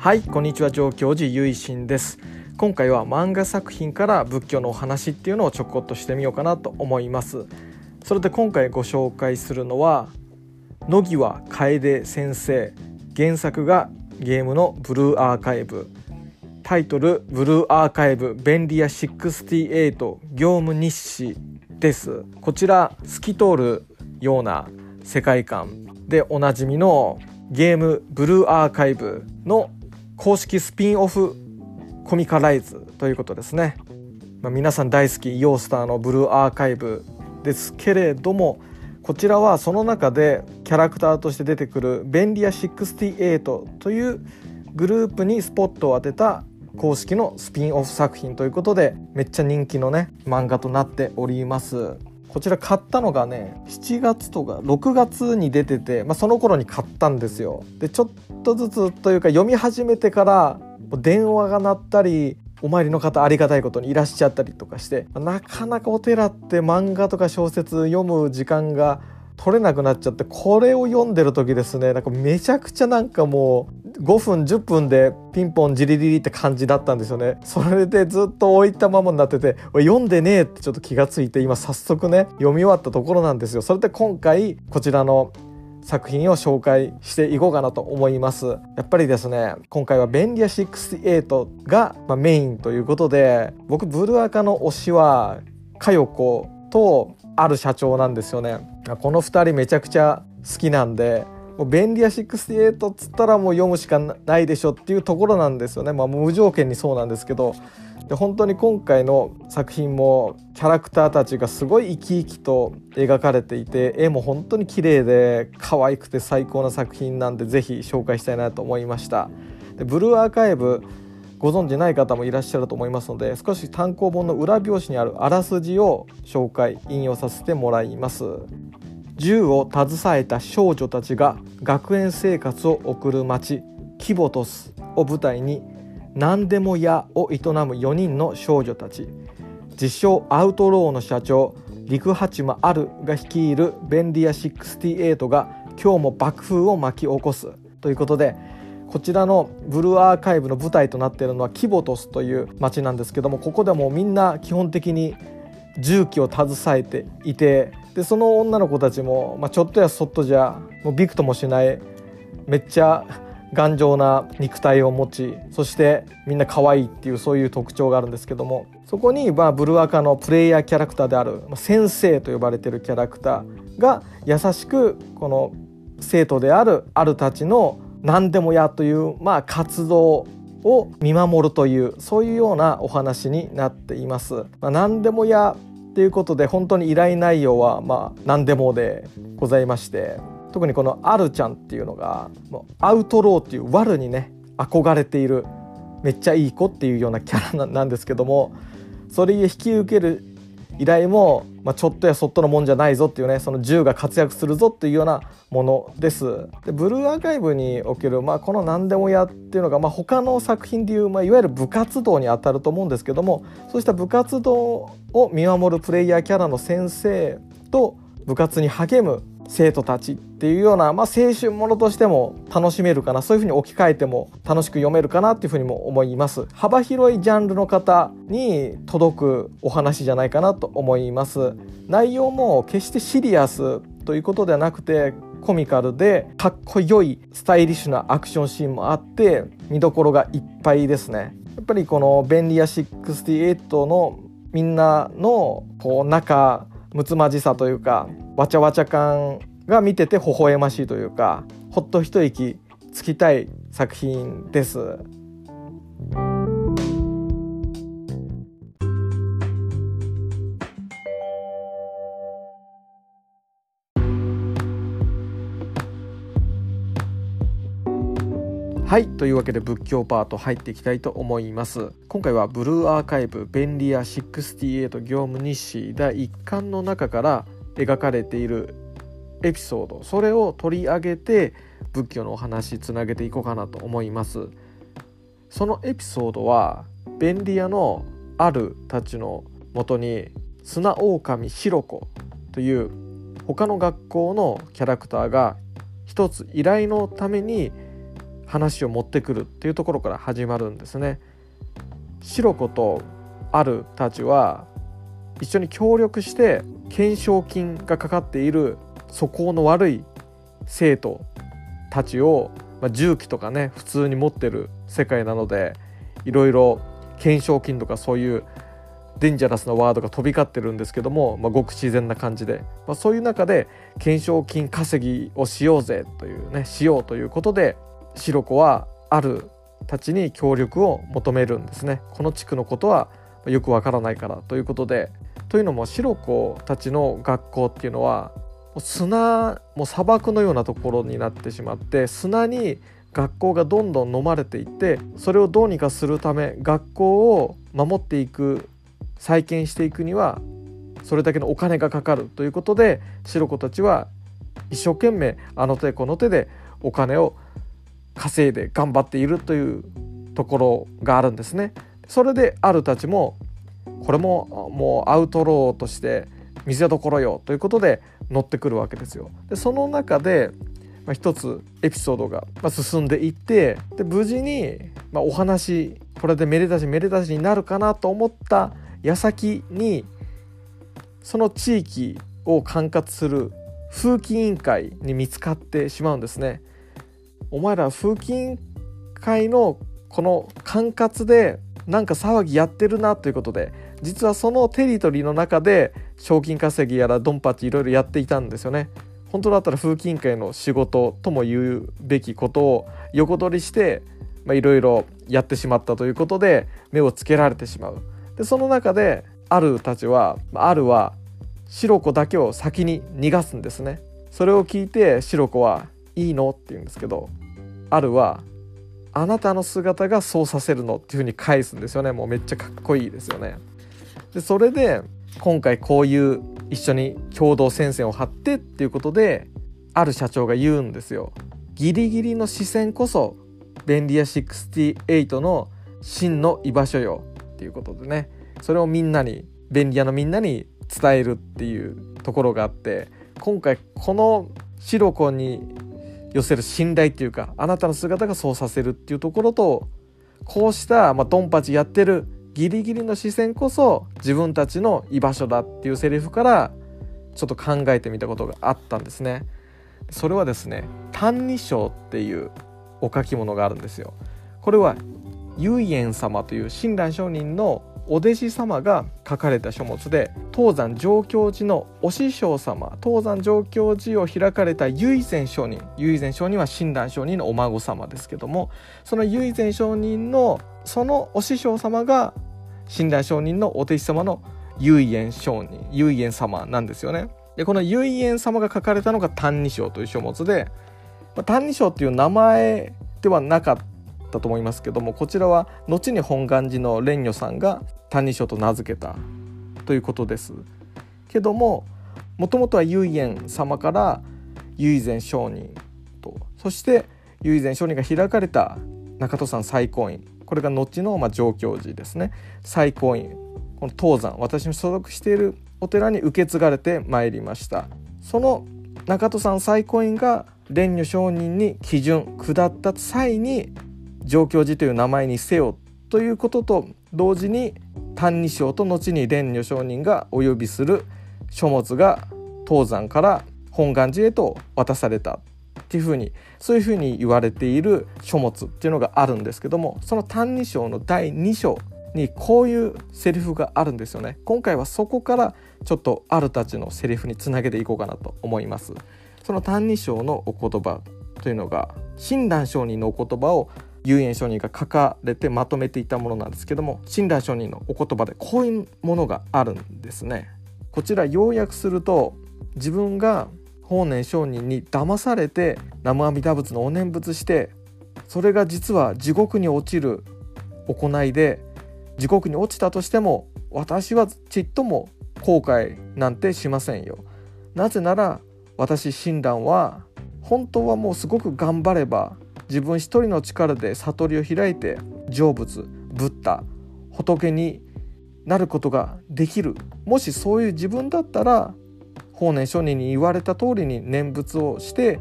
はいこんにちは上京寺ゆいしんです。今回は漫画作品から仏教のお話っていうのをちょこっとしてみようかなと思います。それで今回ご紹介するのは野際楓先生。原作がゲームのブルーアーカイブ。タイトル「ブルーアーカイブ便利屋68業務日誌」です。こちら透き通るような世界観でおなじみのゲーム「ブルーアーカイブ」の公式スピンオフコミカライズということですね、まあ、皆さん大好きヨースターのブルーアーカイブですけれどもこちらはその中でキャラクターとして出てくる便利屋68というグループにスポットを当てた公式のスピンオフ作品ということでめっちゃ人気のね漫画となっております。こちら買ったのがね7月とか6月に出てて、まあ、その頃に買ったんですよ。でちょっとずつというか読み始めてから電話が鳴ったりお参りの方ありがたいことにいらっしゃったりとかしてなかなかお寺って漫画とか小説読む時間が取れなくなっちゃってこれを読んでる時ですねなんかめちゃくちゃなんかもう5分10分でピンポンジリリリって感じだったんですよね。それでずっと置いたままになってて読んでねえってちょっと気がついて今早速ね読み終わったところなんですよ。それで今回こちらの作品を紹介していこうかなと思います。やっぱりですね今回は便利屋68が、まメインということで僕ブルアカの推しは佳代子とある社長なんですよね。この2人めちゃくちゃ好きなんでもう便利屋68っつったらもう読むしかないでしょっていうところなんですよね。まあ無条件にそうなんですけど。で本当に今回の作品もキャラクターたちがすごい生き生きと描かれていて絵も本当に綺麗で可愛くて最高な作品なんで是非紹介したいなと思いました。でブルーアーカイブご存じない方もいらっしゃると思いますので少し単行本の裏表紙にあるあらすじを紹介引用させてもらいます。銃を携えた少女たちが学園生活を送る町キボトスを舞台に何でも屋を営む4人の少女たち。自称アウトローの社長陸八間あるが率いる便利屋68が今日も爆風を巻き起こす。ということでこちらのブルーアーカイブの舞台となっているのはキボトスという町なんですけどもここでもみんな基本的に重機を携えていてでその女の子たちも、まあ、ちょっとやそっとじゃもうびくともしないめっちゃ頑丈な肉体を持ちそしてみんな可愛いっていうそういう特徴があるんですけどもそこにまあブルーアカのプレイヤーキャラクターである先生と呼ばれてるキャラクターが優しくこの生徒であるあるたちの何でもやという、まあ、活動を見守るというそういうようなお話になっています。まあ、何でもやっていうことで本当に依頼内容はまあ何でもでございまして特にこのアルちゃんっていうのがアウトローっていう悪にね憧れているめっちゃいい子っていうようなキャラなんですけどもそれ引き受ける依頼も、まあ、ちょっとやそっとのもんじゃないぞっていうねその銃が活躍するぞっていうようなものです。でブルーアーカイブにおける、まあ、この何でもやっていうのが、まあ、他の作品でいう、まあ、いわゆる部活動にあたると思うんですけどもそうした部活動を見守るプレイヤーキャラの先生と部活に励む生徒たちっていうような、まあ、青春ものとしても楽しめるかなそういうふうに置き換えても楽しく読めるかなっていうふうにも思います。幅広いジャンルの方に届くお話じゃないかなと思います。内容も決してシリアスということではなくてコミカルでかっこよいスタイリッシュなアクションシーンもあって見どころがいっぱいですね。やっぱりこの便利屋68のみんなのこう仲むつまじさというかわちゃわちゃ感が見てて微笑ましいというかほっと一息つきたい作品です。はいというわけで仏教パート入っていきたいと思います。今回はブルーアーカイブ便利屋68業務日誌第1巻の中から描かれているエピソードそれを取り上げて仏教のお話つなげていこうかなと思います。そのエピソードは便利屋のあるたちのもとに砂狼シロコという他の学校のキャラクターが一つ依頼のために話を持ってくるっていうところから始まるんですね。白子とあるたちは一緒に協力して懸賞金がかかっている素行の悪い生徒たちを、まあ、重機とかね普通に持ってる世界なのでいろいろ懸賞金とかそういうデンジャラスなワードが飛び交ってるんですけども、まあ、ごく自然な感じで、まあ、そういう中で懸賞金稼ぎをしようぜというねしようということで白子はあるたちに協力を求めるんですね。この地区のことはよくわからないからということでというのも白子たちの学校っていうのは砂もう砂漠のようなところになってしまって砂に学校がどんどん飲まれていってそれをどうにかするため学校を守っていく再建していくにはそれだけのお金がかかるということで白子たちは一生懸命あの手この手でお金を稼いで頑張っているというところがあるんですね。それであるたちもこれももうアウトローとして見せどころよということで乗ってくるわけですよ。でその中で、まあ、一つエピソードが進んでいってで無事に、まあ、お話これでめでたしめでたしになるかなと思った矢先にその地域を管轄する風紀委員会に見つかってしまうんですね。お前ら風紀委員会のこの管轄でなんか騒ぎやってるなということで実はそのテリトリーの中で賞金稼ぎやらドンパチいろいろやっていたんですよね。本当だったら風紀委員会の仕事とも言うべきことを横取りしていろいろやってしまったということで目をつけられてしまう。でその中であるたちはあるは白子だけを先に逃がすんですね。それを聞いて白子はいいの？って言うんですけどあるはあなたの姿がそうさせるのっていうふうに返すんですよねもうめっちゃかっこいいですよね。でそれで今回こういう一緒に共同戦線を張ってっていうことである社長が言うんですよ。ギリギリの視線こそ便利屋68の真の居場所よっていうことでねそれをみんなに便利屋のみんなに伝えるっていうところがあって今回この白子に寄せる信頼っていうかあなたの姿がそうさせるっていうところとこうした、まあ、ドンパチやってるギリギリの視線こそ自分たちの居場所だっていうセリフからちょっと考えてみたことがあったんですね。それはですね「歎異抄」っていうお書き物があるんですよ。これは唯円様という親鸞上人のお弟子様が書かれた書物で東山上京寺のお師匠様東山上京寺を開かれた唯善上人唯善上人は親鸞上人のお孫様ですけどもその唯善上人のそのお師匠様が親鸞上人のお弟子様の唯円上人唯円様なんですよね。でこの唯円様が書かれたのが「歎異抄」という書物で「歎異抄」っていう名前ではなかったと思いますけどもこちらは後に本願寺の蓮如さんが「歎異抄」と名付けたということです。けどももともとは唯円様から唯善上人と。そして唯善上人が開かれた中戸山最高院。これが後のまあ上京寺ですね。最高院。この東山。私の所属しているお寺に受け継がれてまいりました。その中戸山最高院が蓮如上人に基準下った際に上京寺という名前にせよということと同時に「歎異抄」と後に蓮如上人がお呼びする書物が東山から本願寺へと渡されたっていうふうにそういうふうに言われている書物っていうのがあるんですけどもその「歎異抄」の第2章にこういうセリフがあるんですよね。今回はそこからちょっとあるたちのセリフにつなげていこうかなと思います。その「歎異抄」のお言葉というのが親鸞上人のお言葉を遊園上人が書かれてまとめていたものなんですけども親鸞上人のお言葉でこういうものがあるんですね。こちら要約すると自分が法然上人に騙されて南無阿弥陀仏のお念仏してそれが実は地獄に落ちる行いで地獄に落ちたとしても私はちっとも後悔なんてしませんよ。なぜなら私親鸞は本当はもうすごく頑張れば自分一人の力で悟りを開いて成仏ブッダ仏になることができる。もしそういう自分だったら法然上人に言われた通りに念仏をして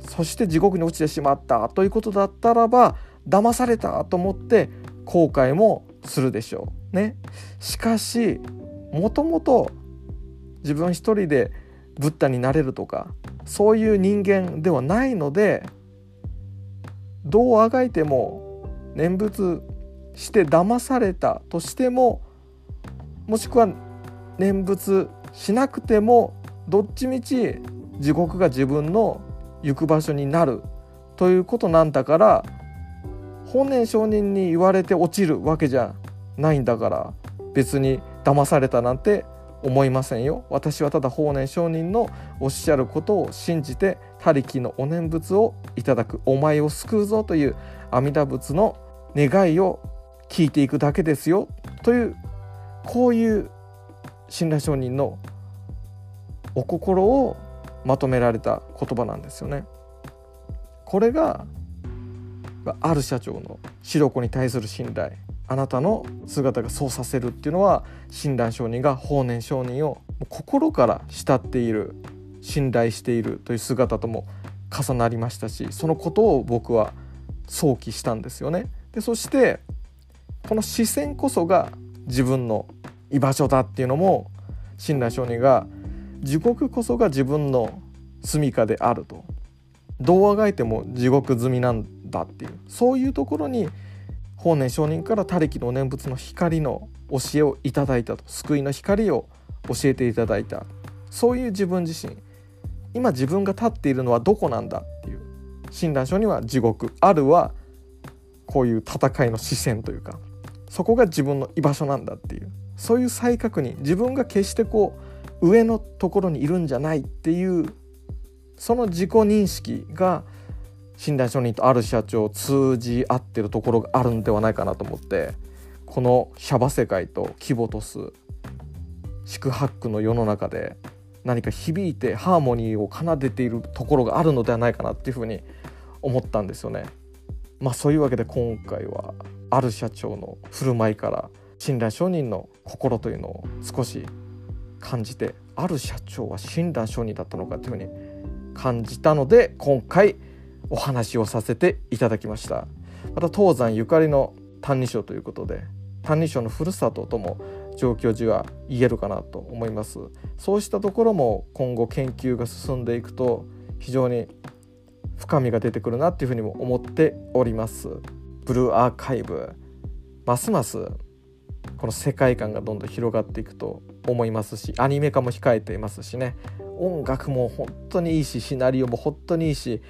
そして地獄に落ちてしまった。ということだったらば騙されたと思って後悔もするでしょう。ね。しかしもともと自分一人でブッダになれるとかそういう人間ではないのでどうあがいても念仏して騙されたとしてももしくは念仏しなくてもどっちみち地獄が自分の行く場所になるということなんだから本年上人に言われて落ちるわけじゃないんだから別に騙されたなんて思いませんよ。私はただ法然上人のおっしゃることを信じて他力のお念仏をいただく。お前を救うぞという阿弥陀仏の願いを聞いていくだけですよ。というこういう親鸞上人のお心をまとめられた言葉なんですよね。これがある社長の白子に対する信頼。あなたの姿がそうさせるっていうのは親鸞上人が法然上人を心から慕っている信頼しているという姿とも重なりましたしそのことを僕は想起したんですよね。でそしてこの視線こそが自分の居場所だっていうのも親鸞上人が地獄こそが自分の住処であるとどうあがいても地獄済みなんだっていうそういうところに法然上人から他力の念仏の光の教えをいただいたと救いの光を教えていただいた。そういう自分自身。今自分が立っているのはどこなんだっていう。親鸞書には地獄。あるはこういう戦いの視線というか。そこが自分の居場所なんだっていう。そういう再確認。自分が決してこう上のところにいるんじゃないっていうその自己認識が信頼承認とある社長通じ合ってるところがあるんではないかなと思ってこのシャバ世界と規模とす四苦八苦の世の中で何か響いてハーモニーを奏でているところがあるのではないかなっていうふうに思ったんですよね。まあそういうわけで今回はある社長の振る舞いから信頼承認の心というのを少し感じてある社長は親鸞承認だったのかというふうに感じたので今回お話をさせていただきました。また東山ゆかりの「歎異抄」ということで「歎異抄」のふるさととも状況時は言えるかなと思います。そうしたところも今後研究が進んでいくと非常に深みが出てくるなっていうふうにも思っております。ブルーアーカイブますますこの世界観がどんどん広がっていくと思いますしアニメ化も控えていますしね。音楽も本当にいいしシナリオも本当にいいし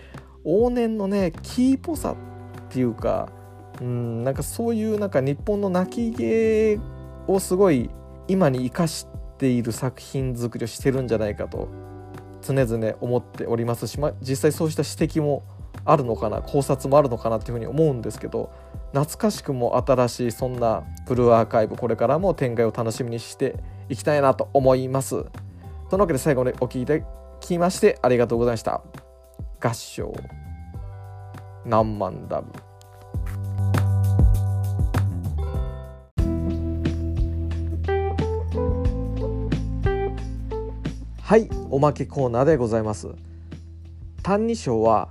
往年のねキーっぽさっていうかうんなんかそういうなんか日本の泣き芸をすごい今に生かしている作品作りをしてるんじゃないかと常々思っておりますし、ま実際そうした指摘もあるのかな考察もあるのかなっていうふうに思うんですけど懐かしくも新しいそんなブルーアーカイブこれからも展開を楽しみにしていきたいなと思います。というわけで最後までお聴きいただきましてありがとうございました。合唱。何万ダブはいおまけコーナーでございます「歎異抄」は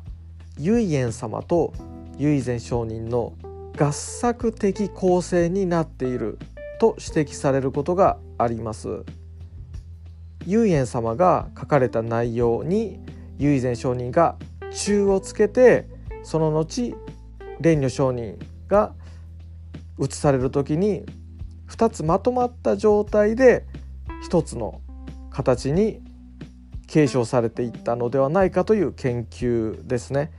唯円様と唯善上人の合作的構成になっていると指摘されることがあります。唯円様が書かれた内容に唯善上人が中をつけてその後蓮如上人が移される時に2つまとまった状態で1つの形に継承されていったのではないかという研究ですね。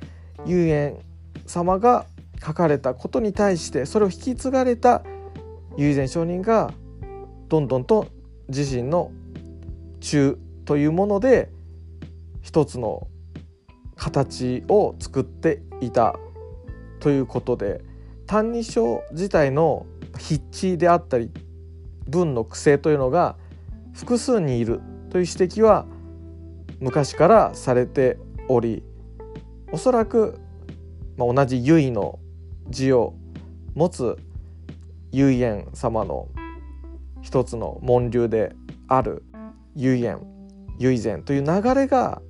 遊園様が書かれたことに対してそれを引き継がれた唯善上人がどんどんと自身の中というもので一つの形を作っていたということで「歎異抄」自体の筆致であったり文の癖というのが複数にいるという指摘は昔からされておりおそらく、まあ、同じ「唯」の字を持つ唯円様の一つの門流である唯円唯善という流れが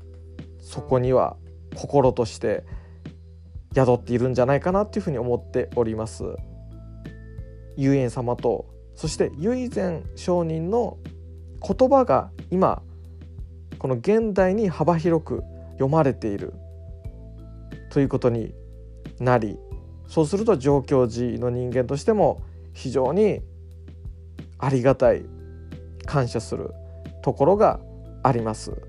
そこには心として宿っているんじゃないかなっていうふうに思っております。遊園様とそして唯前上人の言葉が今この現代に幅広く読まれているということになりそうすると上京寺の人間としても非常にありがたい感謝するところがあります。